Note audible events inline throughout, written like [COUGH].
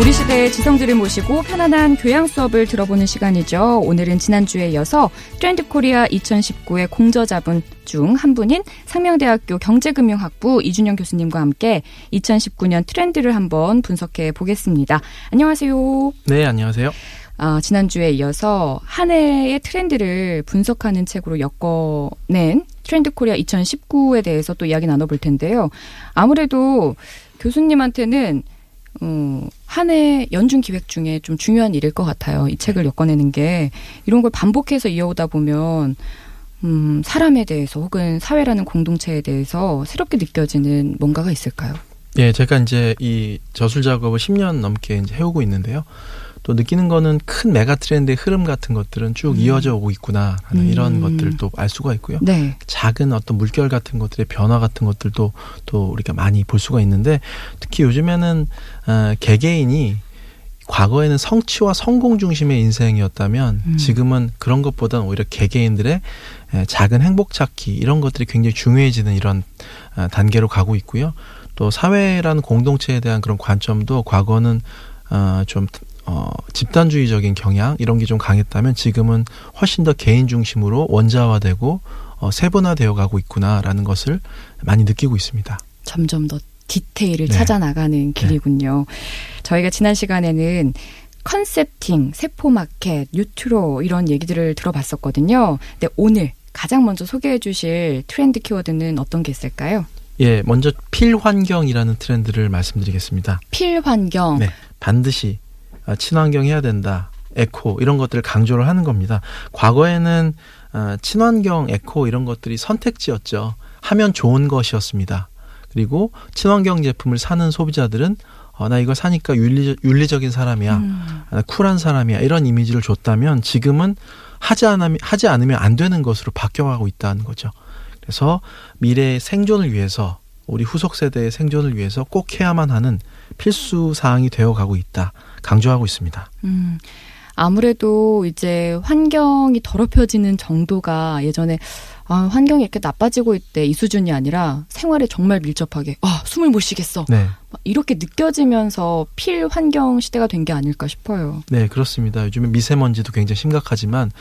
우리 시대의 지성들을 모시고 편안한 교양 수업을 들어보는 시간이죠. 오늘은 지난주에 이어서 트렌드 코리아 2019의 공저자분 중 한 분인 상명대학교 경제금융학부 이준영 교수님과 함께 2019년 트렌드를 한번 분석해 보겠습니다. 안녕하세요. 네, 안녕하세요. 아, 지난주에 이어서 한 해의 트렌드를 분석하는 책으로 엮어낸 트렌드 코리아 2019에 대해서 또 이야기 나눠볼 텐데요. 아무래도 교수님한테는 어, 한해 연중 기획 중에 좀 중요한 일일 것 같아요. 이 책을 엮어내는 게 이런 걸 반복해서 이어오다 보면 음, 사람에 대해서 혹은 사회라는 공동체에 대해서 새롭게 느껴지는 뭔가가 있을까요? 예, 제가 이제 이 저술 작업을 10년 넘게 이제 해오고 있는데요. 또 느끼는 거는 큰 메가 트렌드의 흐름 같은 것들은 쭉 음. 이어져 오고 있구나 하는 음. 이런 것들도 알 수가 있고요. 네. 작은 어떤 물결 같은 것들의 변화 같은 것들도 또 우리가 많이 볼 수가 있는데 특히 요즘에는 어, 개개인이 과거에는 성취와 성공 중심의 인생이었다면 음. 지금은 그런 것보다는 오히려 개개인들의 에, 작은 행복 찾기 이런 것들이 굉장히 중요해지는 이런 어, 단계로 가고 있고요. 또 사회라는 공동체에 대한 그런 관점도 과거는 어, 좀 어, 집단주의적인 경향 이런 게 좀 강했다면 지금은 훨씬 더 개인 중심으로 원자화되고 어, 세분화되어 가고 있구나라는 것을 많이 느끼고 있습니다. 점점 더 디테일을 네. 찾아 나가는 길이군요. 저희가 지난 시간에는 concepting, 세포 마켓, 뉴트로 이런 얘기들을 들어봤었거든요. 근데 오늘 가장 먼저 소개해 주실 트렌드 키워드는 어떤 게 있을까요? 예, 먼저 필환경이라는 트렌드를 말씀드리겠습니다. 필환경. 네, 반드시 아, 친환경 해야 된다. 에코 이런 것들을 강조를 하는 겁니다. 과거에는 아, 친환경, 에코 이런 것들이 선택지였죠. 하면 좋은 것이었습니다. 그리고 친환경 제품을 사는 소비자들은 어, 나 이거 사니까 윤리, 윤리적 인 사람이야. 음, 아, 쿨한 사람이야. 이런 이미지를 줬다면 지금은 하지 않으면, 하지 않으면 안 되는 것으로 바뀌어가고 있다는 거죠. 그래서 미래의 생존을 위해서 우리 후속 세대의 생존을 위해서 꼭 해야만 하는 필수 사항이 되어 가고 있다. 강조하고 있습니다. 음. 아무래도 이제 환경이 더럽혀지는 정도가 예전에 아, 환경이 이렇게 나빠지고 있대 이 수준이 아니라 생활에 정말 밀접하게 아, 숨을 못 쉬겠어. 네. 막 이렇게 느껴지면서 필 환경 시대가 된 게 아닐까 싶어요. 네, 그렇습니다. 요즘에 미세먼지도 굉장히 심각하지만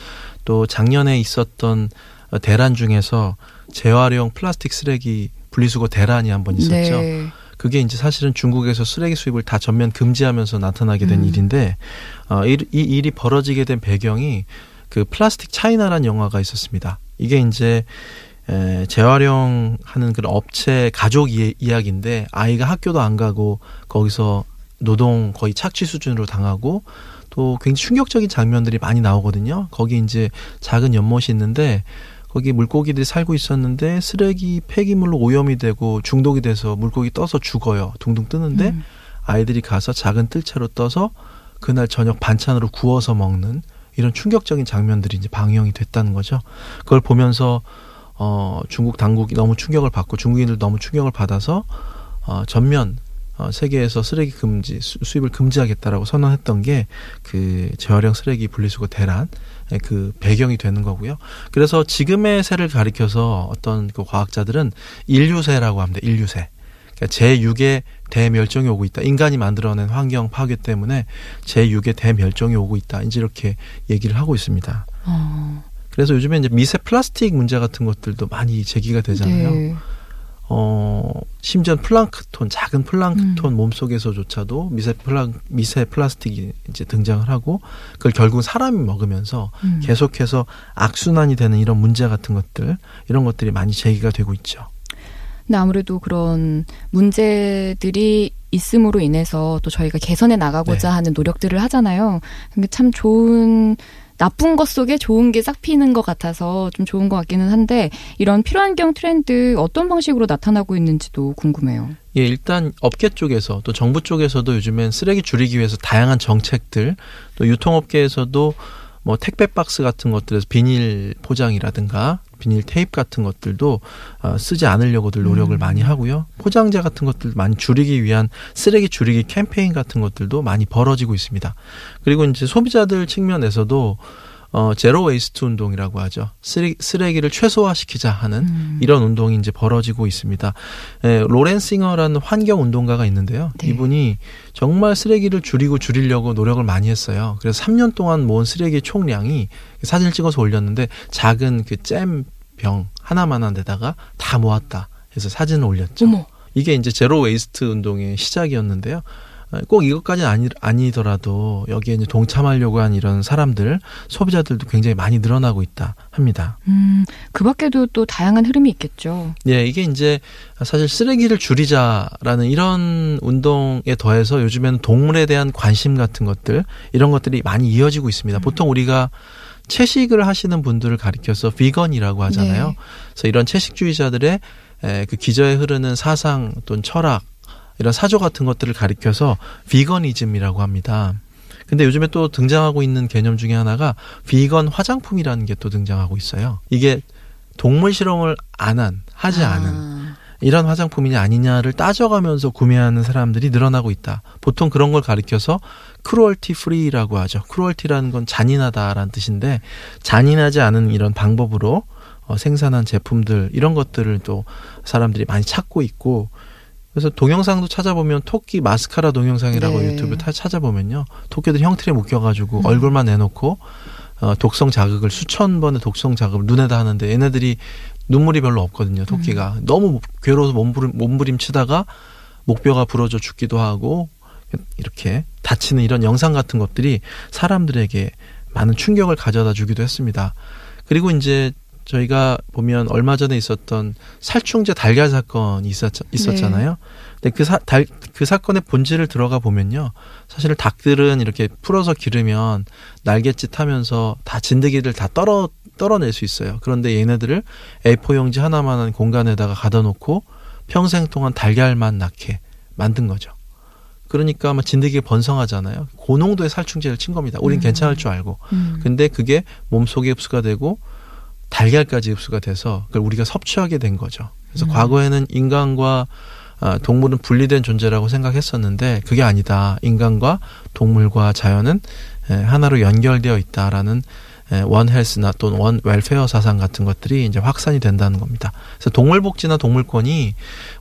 또 작년에 있었던 어, 대란 중에서 재활용 플라스틱 쓰레기 분리수거 대란이 한 번 있었죠. 네. 그게 이제 사실은 중국에서 쓰레기 수입을 다 전면 금지하면서 나타나게 된 음. 일인데 어, 이, 이 일이 벌어지게 된 배경이 그 플라스틱 차이나라는 영화가 있었습니다. 이게 이제 에, 재활용하는 그런 업체 가족 이, 이야기인데 아이가 학교도 안 가고 거기서 노동 거의 착취 수준으로 당하고 또 굉장히 충격적인 장면들이 많이 나오거든요. 거기 이제 작은 연못이 있는데 거기 물고기들이 살고 있었는데 쓰레기 폐기물로 오염이 되고 중독이 돼서 물고기 떠서 죽어요. 둥둥 뜨는데 음. 아이들이 가서 작은 뜰채로 떠서 그날 저녁 반찬으로 구워서 먹는 이런 충격적인 장면들이 이제 방영이 됐다는 거죠. 그걸 보면서 어 중국 당국이 너무 충격을 받고 중국인들 너무 충격을 받아서 어 전면 어 세계에서 쓰레기 금지 수- 수입을 금지하겠다라고 선언했던 게 그 재활용 쓰레기 분리수거 대란 그 배경이 되는 거고요. 그래서 지금의 세를 가리켜서 어떤 그 과학자들은 인류세라고 합니다. 인류세. 그러니까 제6의 대멸종이 오고 있다. 인간이 만들어낸 환경 파괴 때문에 제6의 대멸종이 오고 있다. 이제 이렇게 얘기를 하고 있습니다. 어, 그래서 요즘에 이제 미세 플라스틱 문제 같은 것들도 많이 제기가 되잖아요. 네. 어, 심지어 플랑크톤, 작은 플랑크톤 음. 몸속에서조차도 미세 플라, 미세 플라스틱이 이제 등장을 하고 그걸 결국 사람이 먹으면서 음. 계속해서 악순환이 되는 이런 문제 같은 것들, 이런 것들이 많이 제기가 되고 있죠. 근데 아무래도 그런 문제들이 있음으로 인해서 또 저희가 개선해 나가고자 네. 하는 노력들을 하잖아요. 근데 참 좋은 나쁜 것 속에 좋은 게 싹 피는 것 같아서 좀 좋은 것 같기는 한데 이런 필환경 트렌드 어떤 방식으로 나타나고 있는지도 궁금해요. 예, 일단 업계 쪽에서 또 정부 쪽에서도 요즘엔 쓰레기 줄이기 위해서 다양한 정책들 또 유통업계에서도 뭐 택배 박스 같은 것들에서 비닐 포장이라든가 비닐 테이프 같은 것들도 어, 쓰지 않으려고들 노력을 음. 많이 하고요. 포장재 같은 것들 많이 줄이기 위한 쓰레기 줄이기 캠페인 같은 것들도 많이 벌어지고 있습니다. 그리고 이제 소비자들 측면에서도 어, zero waste 운동이라고 하죠. 쓰레기, 쓰레기를 최소화시키자 하는 음. 이런 운동이 이제 벌어지고 있습니다. 에, 로렌 싱어라는 환경 운동가가 있는데요. 네. 이분이 정말 쓰레기를 줄이고 줄이려고 노력을 많이 했어요. 그래서 3년 동안 모은 쓰레기 총량이 사진을 찍어서 올렸는데 작은 그 잼 병 하나만한 데다가 다 모았다. 해서 사진을 올렸죠. 어머. 이게 이제 zero waste 운동의 시작이었는데요. 어, 꼭 이것까지는 아니, 아니더라도 여기에 이제 동참하려고 한 이런 사람들, 소비자들도 굉장히 많이 늘어나고 있다 합니다. 음, 그 밖에도 또 다양한 흐름이 있겠죠. 예, 이게 이제 사실 쓰레기를 줄이자라는 이런 운동에 더해서 요즘에는 동물에 대한 관심 같은 것들, 이런 것들이 많이 이어지고 있습니다. 보통 우리가 채식을 하시는 분들을 가리켜서 비건이라고 하잖아요. 네. 그래서 이런 채식주의자들의 에, 그 기저에 흐르는 사상 또는 철학 이런 사조 같은 것들을 가리켜서 비건이즘이라고 합니다. 근데 요즘에 또 등장하고 있는 개념 중에 하나가 비건 화장품이라는 게 또 등장하고 있어요. 이게 동물 실험을 안 한, 하지 않은 아, 이런 화장품이냐 아니냐를 따져가면서 구매하는 사람들이 늘어나고 있다. 보통 그런 걸 가리켜서 cruelty free라고 하죠. cruelty라는 건 잔인하다라는 뜻인데 잔인하지 않은 이런 방법으로 어, 생산한 제품들 이런 것들을 또 사람들이 많이 찾고 있고 그래서 동영상도 찾아보면 토끼 마스카라 동영상이라고 네. 유튜브 타 찾아보면요 토끼들 형틀에 묶여가지고 음. 얼굴만 내놓고 어, 독성 자극을 수천 번의 독성 자극을 눈에다 하는데 얘네들이 눈물이 별로 없거든요 토끼가 너무 괴로워서 몸부림, 몸부림치다가 목뼈가 부러져 죽기도 하고 이렇게 다치는 이런 영상 같은 것들이 사람들에게 많은 충격을 가져다 주기도 했습니다. 그리고 이제 저희가 보면 얼마 전에 있었던 살충제 달걀 사건이 있었, 있었잖아요. 근데 그, 사, 달, 그 사건의 본질을 들어가 보면요. 사실 닭들은 이렇게 풀어서 기르면 날갯짓 하면서 다 진드기를 다 떨어, 떨어낼 수 있어요. 그런데 얘네들을 A4 용지 하나만한 공간에다가 가둬 놓고 평생 동안 달걀만 낳게 만든 거죠. 그러니까 아마 진드기가 번성하잖아요. 고농도의 살충제를 친 겁니다. 우린 음. 괜찮을 줄 알고. 음. 근데 그게 몸속에 흡수가 되고 달걀까지 흡수가 돼서 그걸 우리가 섭취하게 된 거죠. 그래서 음. 과거에는 인간과 아, 동물은 분리된 존재라고 생각했었는데 그게 아니다. 인간과 동물과 자연은 에, 하나로 연결되어 있다라는 에, 원 헬스나 또는 원 웰페어 사상 같은 것들이 이제 확산이 된다는 겁니다. 그래서 동물 복지나 동물권이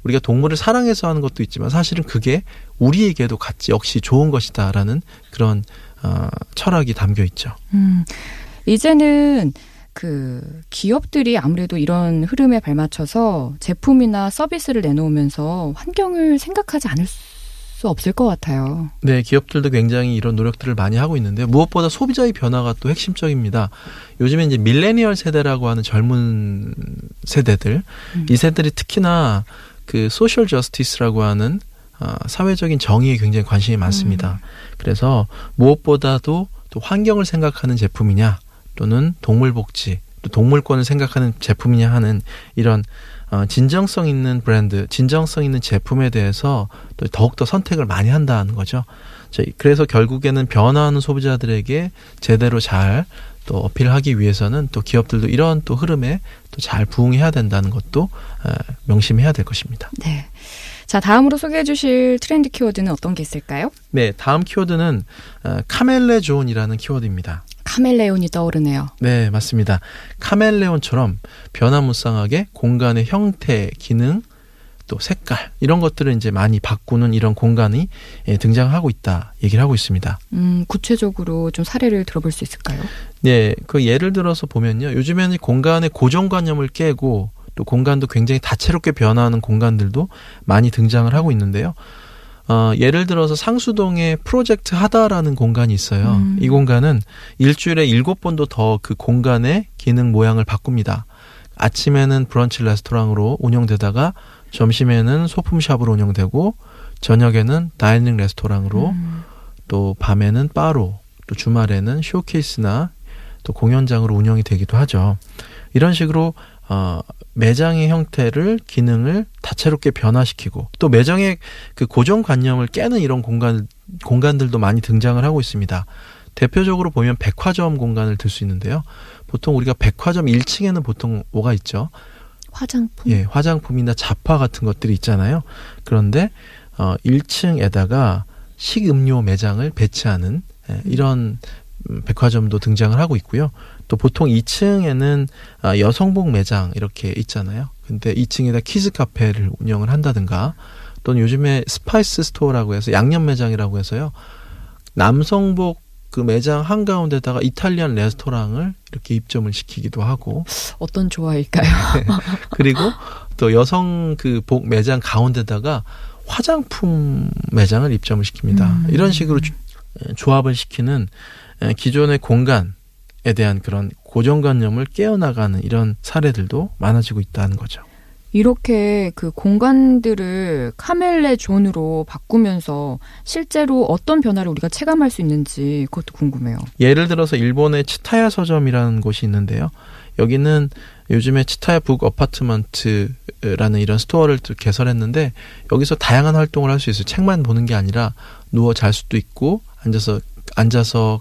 우리가 동물을 사랑해서 하는 것도 있지만 사실은 그게 우리에게도 같이 역시 좋은 것이다라는 그런 어, 철학이 담겨 있죠. 음, 이제는 그 기업들이 아무래도 이런 흐름에 발맞춰서 제품이나 서비스를 내놓으면서 환경을 생각하지 않을 수 없을 것 같아요. 네, 기업들도 굉장히 이런 노력들을 많이 하고 있는데 무엇보다 소비자의 변화가 또 핵심적입니다. 요즘에 이제 밀레니얼 세대라고 하는 젊은 세대들, 음. 이 세대들이 특히나 그 social justice라고 하는 어, 사회적인 정의에 굉장히 관심이 많습니다. 그래서 무엇보다도 또 환경을 생각하는 제품이냐 또는 동물 복지 또 동물권을 생각하는 제품이냐 하는 이런 어, 진정성 있는 브랜드, 진정성 있는 제품에 대해서 또 더욱더 선택을 많이 한다는 거죠. 그래서 결국에는 변화하는 소비자들에게 제대로 잘 또 어필하기 위해서는 또 기업들도 이런 또 흐름에 또 잘 부응해야 된다는 것도 어, 명심해야 될 것입니다. 네. 자, 다음으로 소개해 주실 트렌드 키워드는 어떤 게 있을까요? 네, 다음 키워드는 어, 카멜레존이라는 키워드입니다. 카멜레온이 떠오르네요. 네, 맞습니다. 카멜레온처럼 변화무쌍하게 공간의 형태, 기능, 또 색깔 이런 것들을 이제 많이 바꾸는 이런 공간이 예, 등장하고 있다 얘기를 하고 있습니다. 음, 구체적으로 좀 사례를 들어볼 수 있을까요? 네, 그 예를 들어서 보면요. 요즘에는 공간의 고정관념을 깨고 또 공간도 굉장히 다채롭게 변화하는 공간들도 많이 등장을 하고 있는데요. 어, 예를 들어서 상수동에 프로젝트 하다라는 공간이 있어요. 음. 이 공간은 일주일에 일곱 번도 더 그 공간의 기능 모양을 바꿉니다. 아침에는 브런치 레스토랑으로 운영되다가 점심에는 소품샵으로 운영되고 저녁에는 다이닝 레스토랑으로 음, 또 밤에는 바로 또 주말에는 쇼케이스나 또 공연장으로 운영이 되기도 하죠. 이런 식으로 어, 매장의 형태를 기능을 다채롭게 변화시키고 또 매장의 그 고정관념을 깨는 이런 공간 공간들도 많이 등장을 하고 있습니다. 대표적으로 보면 백화점 공간을 들 수 있는데요. 보통 우리가 백화점 1층에는 보통 뭐가 있죠? 화장품. 예, 화장품이나 잡화 같은 것들이 있잖아요. 그런데 어 1층에다가 식음료 매장을 배치하는 예, 이런 음, 백화점도 등장을 하고 있고요. 또 보통 2층에는 아, 여성복 매장 이렇게 있잖아요. 근데 2층에다 키즈 카페를 운영을 한다든가 또는 요즘에 spice store라고 해서 양념 매장이라고 해서요. 남성복 그 매장 한가운데다가 이탈리안 레스토랑을 이렇게 입점을 시키기도 하고 어떤 조화일까요? [LAUGHS] 그리고 또 여성 그 복 매장 가운데다가 화장품 매장을 입점을 시킵니다. 음. 이런 식으로 조합을 시키는 에, 기존의 공간에 대한 그런 고정관념을 깨어나가는 이런 사례들도 많아지고 있다는 거죠. 이렇게 그 공간들을 카멜레 존으로 바꾸면서 실제로 어떤 변화를 우리가 체감할 수 있는지 그것도 궁금해요. 예를 들어서 일본의 츠타야 서점이라는 곳이 있는데요. 여기는 요즘에 츠타야 Book Apartment라는 이런 store를 또 개설했는데 여기서 다양한 활동을 할 수 있어요. 책만 보는 게 아니라 누워 잘 수도 있고 앉아서 앉아서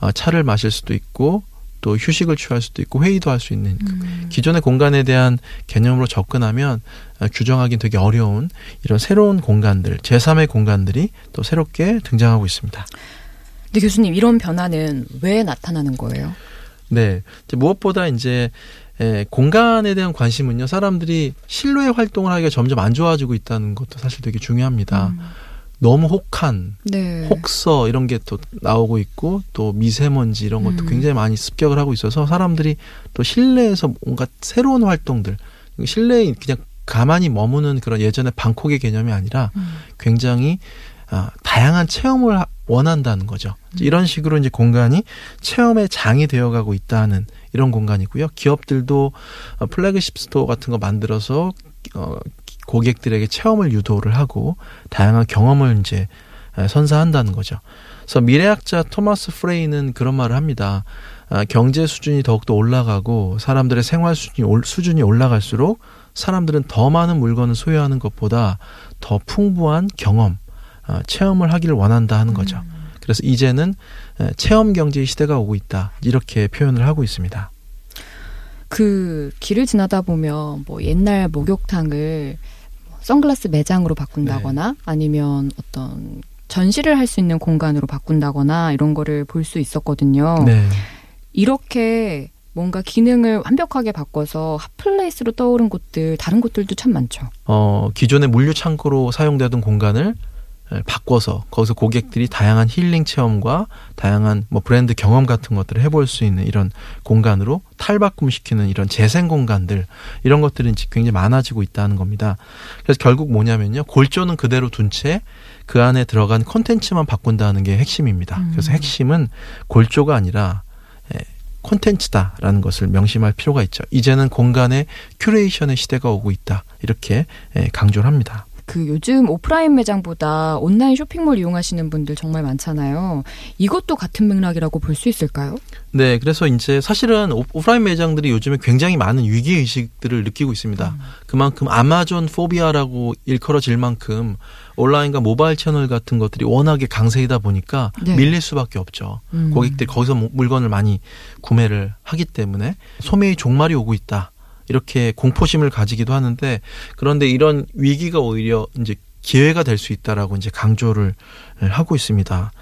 어, 차를 마실 수도 있고 또 휴식을 취할 수도 있고 회의도 할 수 있는 음. 기존의 공간에 대한 개념으로 접근하면 어, 규정하기 되게 어려운 이런 새로운 공간들, 제3의 공간들이 또 새롭게 등장하고 있습니다. 근데 교수님 이런 변화는 왜 나타나는 거예요? 네. 이제 무엇보다 이제 에, 공간에 대한 관심은요, 사람들이 실외 활동을 하기가 점점 안 좋아지고 있다는 것도 사실 되게 중요합니다. 음. 너무 혹한, 네. 혹서 이런 게 또 나오고 있고, 또 미세먼지 이런 것도 음. 굉장히 많이 습격을 하고 있어서 사람들이 또 실내에서 뭔가 새로운 활동들, 실내에 그냥 가만히 머무는 그런 예전의 방콕의 개념이 아니라 음. 굉장히 아, 다양한 체험을 하- 원한다는 거죠. 이제 이런 식으로 이제 공간이 체험의 장이 되어가고 있다는 이런 공간이고요. 기업들도 어, flagship store 같은 거 만들어서 어, 고객들에게 체험을 유도를 하고 다양한 경험을 이제 에, 선사한다는 거죠. 그래서 미래학자 토마스 프레이는 그런 말을 합니다. 아, 경제 수준이 더욱더 올라가고 사람들의 생활 수준이, 올- 수준이 올라갈수록 사람들은 더 많은 물건을 소유하는 것보다 더 풍부한 경험, 아, 체험을 하기를 원한다 하는 거죠. 그래서 이제는 에, 체험 경제의 시대가 오고 있다. 이렇게 표현을 하고 있습니다. 그 길을 지나다 보면 뭐 옛날 목욕탕을 뭐 선글라스 매장으로 바꾼다거나 아니면 어떤 전시를 할 수 있는 공간으로 바꾼다거나 이런 거를 볼 수 있었거든요. 네. 이렇게 뭔가 기능을 완벽하게 바꿔서 hot place로 떠오른 곳들 다른 곳들도 참 많죠. 어, 기존의 물류 창고로 사용되던 공간을 에, 바꿔서 거기서 고객들이 다양한 힐링 체험과 다양한 뭐 브랜드 경험 같은 것들을 해볼 수 있는 이런 공간으로 탈바꿈시키는 이런 재생 공간들 이런 것들이 이제 굉장히 많아지고 있다는 겁니다. 그래서 결국 뭐냐면요 골조는 그대로 둔 채 그 안에 들어간 콘텐츠만 바꾼다는 게 핵심입니다. 음. 그래서 핵심은 골조가 아니라 에, 콘텐츠다라는 것을 명심할 필요가 있죠. 이제는 공간의 curation의 시대가 오고 있다. 이렇게 에, 강조를 합니다. 그 요즘 오프라인 매장보다 온라인 쇼핑몰 이용하시는 분들 정말 많잖아요. 이것도 같은 맥락이라고 볼 수 있을까요? 네, 그래서 이제 사실은 오- 오프라인 매장들이 요즘에 굉장히 많은 위기 의식들을 느끼고 있습니다. 그만큼 아마존 포비아라고 일컬어질 만큼 온라인과 모바일 채널 같은 것들이 워낙에 강세이다 보니까 네. 밀릴 수밖에 없죠. 음. 고객들이 거기서 모- 물건을 많이 구매를 하기 때문에 소매의 종말이 오고 있다. 이렇게 공포심을 가지기도 하는데 그런데 이런 위기가 오히려 이제 기회가 될 수 있다라고 이제 강조를 하고 있습니다.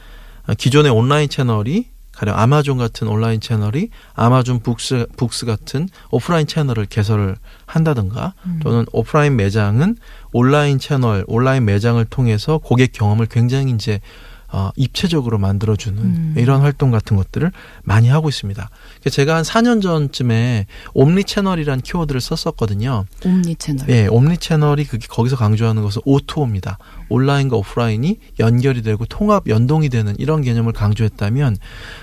아, 기존의 온라인 채널이 가령 아마존 같은 온라인 채널이 아마존 북스 북스 같은 오프라인 채널을 개설을 한다든가 음. 또는 오프라인 매장은 온라인 채널, 온라인 매장을 통해서 고객 경험을 굉장히 이제 어, 입체적으로 만들어주는 음. 이런 활동 같은 것들을 많이 하고 있습니다. 제가 한 4년 전쯤에 옴니 채널이라는 키워드를 썼었거든요. 옴니 채널. 예, 옴니 채널이 그게 거기서 강조하는 것은 오토입니다. 온라인과 오프라인이 연결이 되고 통합 연동이 되는 이런 개념을 강조했다면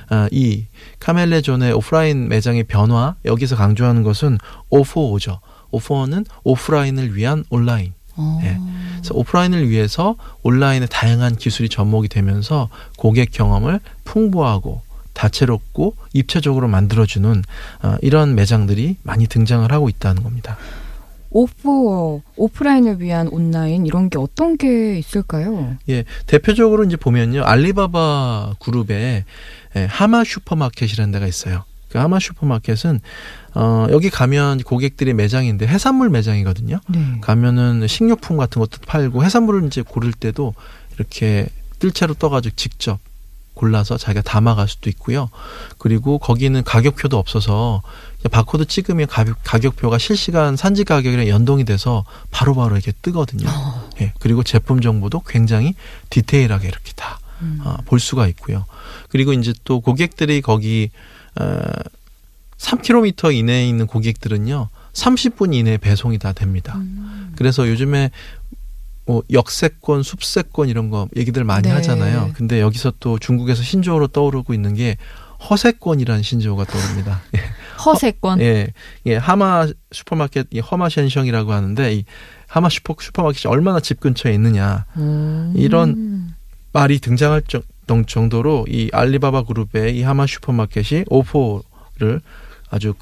아, 이 카멜레존의 오프라인 매장의 변화 여기서 강조하는 것은 오포오죠. 오포는 오프라인을 위한 온라인. 어. 예. 그래서 오프라인을 위해서 온라인의 다양한 기술이 접목이 되면서 고객 경험을 풍부하고 다채롭고 입체적으로 만들어주는 어, 이런 매장들이 많이 등장을 하고 있다는 겁니다. 오프 오프라인을 위한 온라인 이런 게 어떤 게 있을까요? 예, 대표적으로 이제 보면요, 알리바바 그룹에 예, 하마 슈퍼마켓이라는 데가 있어요. 그 하마 슈퍼마켓은 어, 여기 가면 고객들이 매장인데 해산물 매장이거든요. 네. 가면은 식료품 같은 것도 팔고 해산물을 이제 고를 때도 이렇게 뜰채로 떠가지고 직접 골라서 자기가 담아갈 수도 있고요. 그리고 거기는 가격표도 없어서 바코드 찍으면 가격, 가격표가 실시간 산지 가격이랑 연동이 돼서 바로바로 이렇게 뜨거든요. 어. 예, 그리고 제품 정보도 굉장히 디테일하게 이렇게 다 음. 아, 볼 수가 있고요. 그리고 이제 또 고객들이 거기 어, 3km 이내에 있는 고객들은요. 30분 이내에 배송이 다 됩니다. 음. 그래서 요즘에 뭐 역세권, 숲세권 이런 거 얘기들 많이 네. 하잖아요. 근데 여기서 또 중국에서 신조어로 떠오르고 있는 게 허세권이라는 신조어가 떠오릅니다. [LAUGHS] 예. 허세권. 예, 예, 하마 슈퍼마켓, 이 허마 셴성이라고 하는데 이 하마 슈퍼 슈퍼마켓이 얼마나 집 근처에 있느냐 음. 이런 말이 등장할 정- 정- 정도로 이 알리바바 그룹의 이 하마 슈퍼마켓이 오포를 아주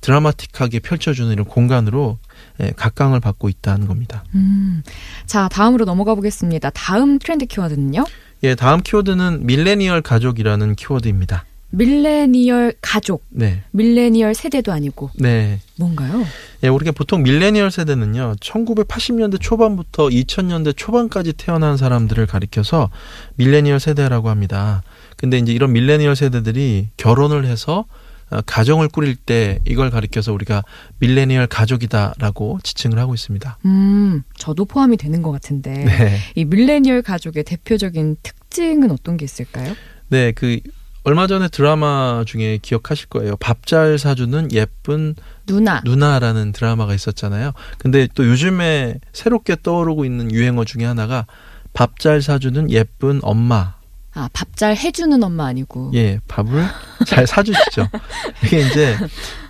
드라마틱하게 펼쳐주는 이런 공간으로 예, 각광을 받고 있다는 겁니다. 음. 자, 다음으로 넘어가 보겠습니다. 다음 트렌드 키워드는요? 예, 다음 키워드는 밀레니얼 가족이라는 키워드입니다. 밀레니얼 가족. 네, 밀레니얼 세대도 아니고 네. 뭔가요? 예, 우리가 보통 밀레니얼 세대는요, 1980년대 초반부터 2000년대 초반까지 태어난 사람들을 가리켜서 밀레니얼 세대라고 합니다. 근데 이제 이런 밀레니얼 세대들이 결혼을 해서 어, 가정을 꾸릴 때 이걸 가리켜서 우리가 밀레니얼 가족이다라고 지칭을 하고 있습니다. 음, 저도 포함이 되는 것 같은데 네. 이 밀레니얼 가족의 대표적인 특징은 어떤 게 있을까요? 네, 그 얼마 전에 드라마 중에 기억하실 거예요. 밥 잘 사주는 예쁜 누나. 누나라는 드라마가 있었잖아요. 근데 또 요즘에 새롭게 떠오르고 있는 유행어 중에 하나가 밥 잘 사주는 예쁜 엄마. 아, 밥 잘 해주는 엄마 아니고. 예, 밥을 잘 사주시죠. [LAUGHS] 이게 이제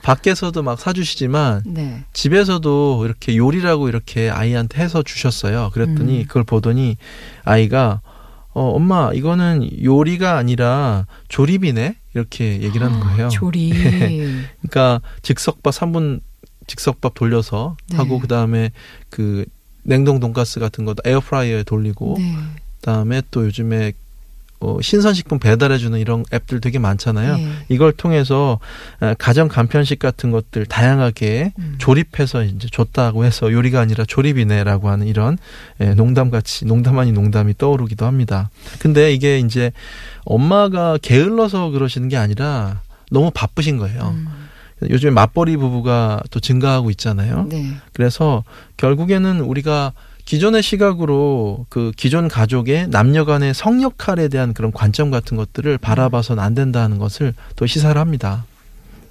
밖에서도 막 사주시지만 네. 집에서도 이렇게 요리라고 이렇게 아이한테 해서 주셨어요. 그랬더니 음. 그걸 보더니 아이가 어, 엄마, 이거는 요리가 아니라 조립이네? 이렇게 얘기를 하는 거예요. 아, 조리. [LAUGHS] 그러니까 즉석밥 3분 즉석밥 돌려서 네. 하고 그다음에 그 냉동 돈가스 같은 것도 에어프라이어에 돌리고 네. 그다음에 또 요즘에 어, 신선식품 배달해주는 이런 앱들 되게 많잖아요. 네. 이걸 통해서 어, 가정 간편식 같은 것들 다양하게 음. 조립해서 이제 줬다고 해서 요리가 아니라 조립이네라고 하는 이런 예, 농담같이 농담 아닌 농담이 떠오르기도 합니다. 근데 이게 이제 엄마가 게을러서 그러시는 게 아니라 너무 바쁘신 거예요. 음. 요즘에 맞벌이 부부가 또 증가하고 있잖아요. 네. 그래서 결국에는 우리가 기존의 시각으로 그 기존 가족의 남녀 간의 성 역할에 대한 그런 관점 같은 것들을 바라봐서는 안 된다는 것을 또 시사를 합니다.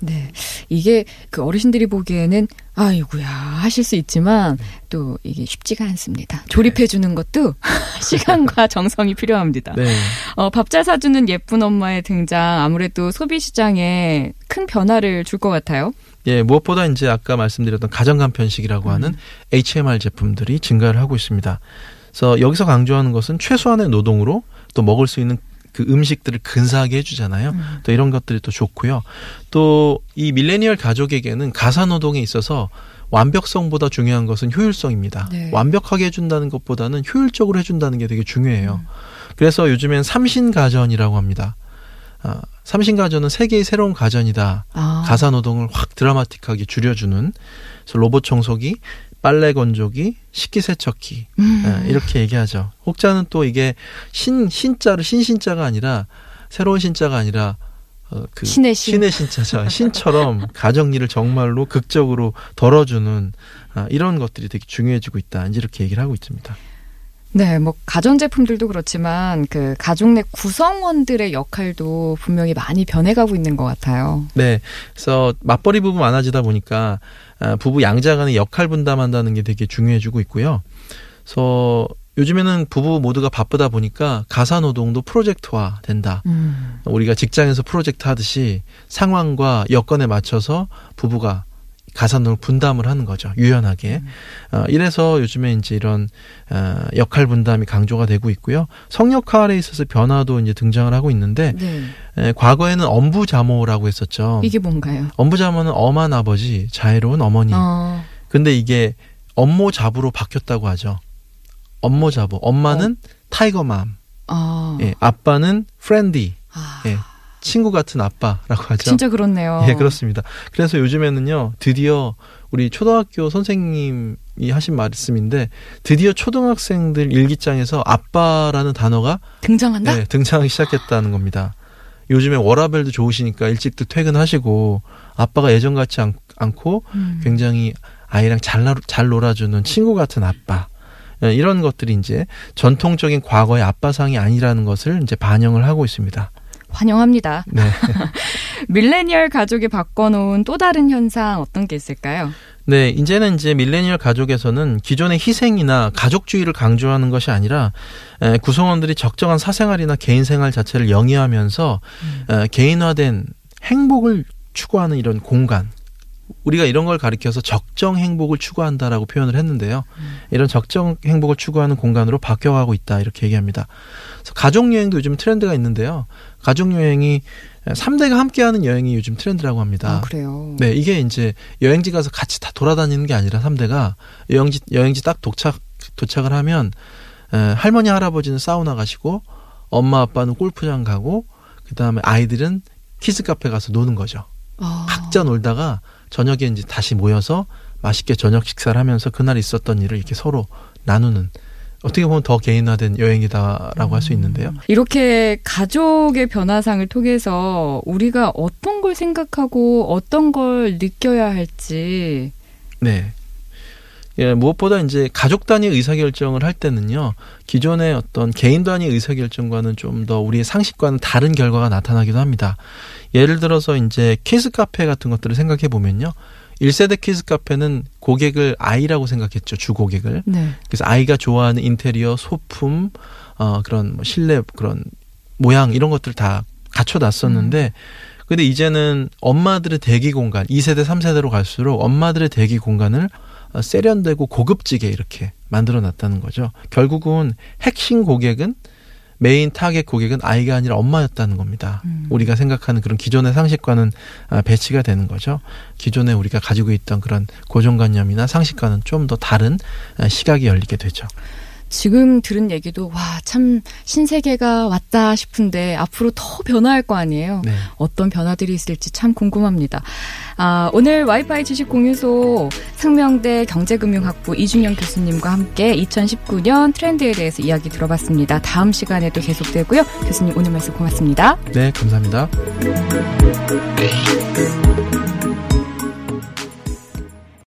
네. 이게 그 어르신들이 보기에는 아이고야 하실 수 있지만 또 이게 쉽지가 않습니다. 조립해 주는 것도 [LAUGHS] 시간과 [LAUGHS] 정성이 필요합니다. 네. 어, 밥 잘 사주는 예쁜 엄마의 등장 아무래도 소비 시장에 큰 변화를 줄 것 같아요. 예, 무엇보다 이제 아까 말씀드렸던 가정 간편식이라고 하는 HMR 제품들이 증가를 하고 있습니다. 그래서 여기서 강조하는 것은 최소한의 노동으로 또 먹을 수 있는 그 음식들을 근사하게 해주잖아요. 음. 또 이런 것들이 또 좋고요. 또 이 밀레니얼 가족에게는 가사 노동에 있어서 완벽성보다 중요한 것은 효율성입니다. 네. 완벽하게 해준다는 것보다는 효율적으로 해준다는 게 되게 중요해요. 음. 그래서 요즘엔 삼신 가전이라고 합니다. 아, 삼신 가전은 세계의 새로운 가전이다. 아. 가사 노동을 확 드라마틱하게 줄여주는 로봇 청소기, 빨래 건조기, 식기 세척기 음. 예, 이렇게 얘기하죠. 혹자는 또 이게 신 신자를 신신자가 아니라 새로운 신자가 아니라 어, 그 신의 신. 신의 신자죠. [LAUGHS] 신처럼 가정일을 정말로 극적으로 덜어주는 아, 이런 것들이 되게 중요해지고 있다. 이제 이렇게 얘기를 하고 있습니다. 네, 뭐 가전제품들도 그렇지만 그 가족 내 구성원들의 역할도 분명히 많이 변해가고 있는 것 같아요. 네. 그래서 맞벌이 부부 많아지다 보니까 아, 부부 양자 간의 역할 분담한다는 게 되게 중요해지고 있고요. 그래서 요즘에는 부부 모두가 바쁘다 보니까 가사 노동도 프로젝트화 된다. 음. 우리가 직장에서 프로젝트 하듯이 상황과 여건에 맞춰서 부부가 가산을 분담을 하는 거죠. 유연하게. 어, 이래서 요즘에 이제 이런 어, 역할 분담이 강조가 되고 있고요. 성역할에 있어서 변화도 이제 등장을 하고 있는데 네. 에, 과거에는 엄부자모라고 했었죠. 이게 뭔가요? 엄부자모는 엄한 아버지, 자애로운 어머니. 어, 근데 이게 엄모자부로 바뀌었다고 하죠. 엄모자부. 엄마는 tiger mom. 어. 예, 아빠는 friendy. 아, 예, 친구 같은 아빠라고 하죠. 진짜 그렇네요. 예, 그렇습니다. 그래서 요즘에는요, 드디어 우리 초등학교 선생님이 하신 말씀인데, 드디어 초등학생들 일기장에서 아빠라는 단어가 등장한다? 예, 등장하기 시작했다는 겁니다. 요즘에 워라밸도 좋으시니까 일찍도 퇴근하시고, 아빠가 예전 같지 않, 않고, 음. 굉장히 아이랑 잘, 나- 잘 놀아주는 친구 같은 아빠. 예, 이런 것들이 이제 전통적인 과거의 아빠상이 아니라는 것을 이제 반영을 하고 있습니다. 환영합니다. 네. [LAUGHS] 밀레니얼 가족이 바꿔놓은 또 다른 현상 어떤 게 있을까요? 네, 이제는 이제 밀레니얼 가족에서는 기존의 희생이나 가족주의를 강조하는 것이 아니라 에, 구성원들이 적정한 사생활이나 개인 생활 자체를 영위하면서 에, 개인화된 행복을 추구하는 이런 공간. 우리가 이런 걸 가리켜서 적정 행복을 추구한다라고 표현을 했는데요. 이런 적정 행복을 추구하는 공간으로 바뀌어가고 있다 이렇게 얘기합니다. 그래서 가족 여행도 요즘 트렌드가 있는데요. 가족 여행이 3대가 함께하는 여행이 요즘 트렌드라고 합니다. 아, 그래요. 네, 이게 이제 여행지 가서 같이 다 돌아다니는 게 아니라 3대가 여행지 여행지 딱 도착 도착을 하면 에, 할머니 할아버지는 사우나 가시고 엄마 아빠는 골프장 가고 그다음에 아이들은 키즈 카페 가서 노는 거죠. 아, 각자 놀다가 저녁에 이제 다시 모여서 맛있게 저녁 식사를 하면서 그날 있었던 일을 이렇게 서로 나누는 어떻게 보면 더 개인화된 여행이다라고 할수 있는데요. 이렇게 가족의 변화상을 통해서 우리가 어떤 걸 생각하고 어떤 걸 느껴야 할지 네. 예, 무엇보다 이제 가족 단위 의사결정을 할 때는요, 기존의 어떤 개인 단위 의사결정과는 좀 더 우리의 상식과는 다른 결과가 나타나기도 합니다. 예를 들어서 이제 키즈 카페 같은 것들을 생각해 보면요. 1세대 키즈 카페는 고객을 아이라고 생각했죠, 주 고객을. 네. 그래서 아이가 좋아하는 인테리어, 소품, 어, 그런 뭐 실내 그런 모양 이런 것들 다 갖춰 놨었는데, 근데 이제는 엄마들의 대기 공간, 2세대, 3세대로 갈수록 엄마들의 대기 공간을 어, 세련되고 고급지게 이렇게 만들어 놨다는 거죠. 결국은 핵심 고객은 main target 고객은 아이가 아니라 엄마였다는 겁니다. 음. 우리가 생각하는 그런 기존의 상식과는 아, 배치가 되는 거죠. 기존에 우리가 가지고 있던 그런 고정관념이나 상식과는 좀 더 다른 아, 시각이 열리게 되죠. 지금 들은 얘기도 와 참 신세계가 왔다 싶은데 앞으로 더 변화할 거 아니에요. 네. 어떤 변화들이 있을지 참 궁금합니다. 아, 오늘 와이파이 지식 공유소 상명대 경제금융학부 이준영 교수님과 함께 2019년 트렌드에 대해서 이야기 들어봤습니다. 다음 시간에도 계속되고요. 교수님 오늘 말씀 고맙습니다. 네, 감사합니다.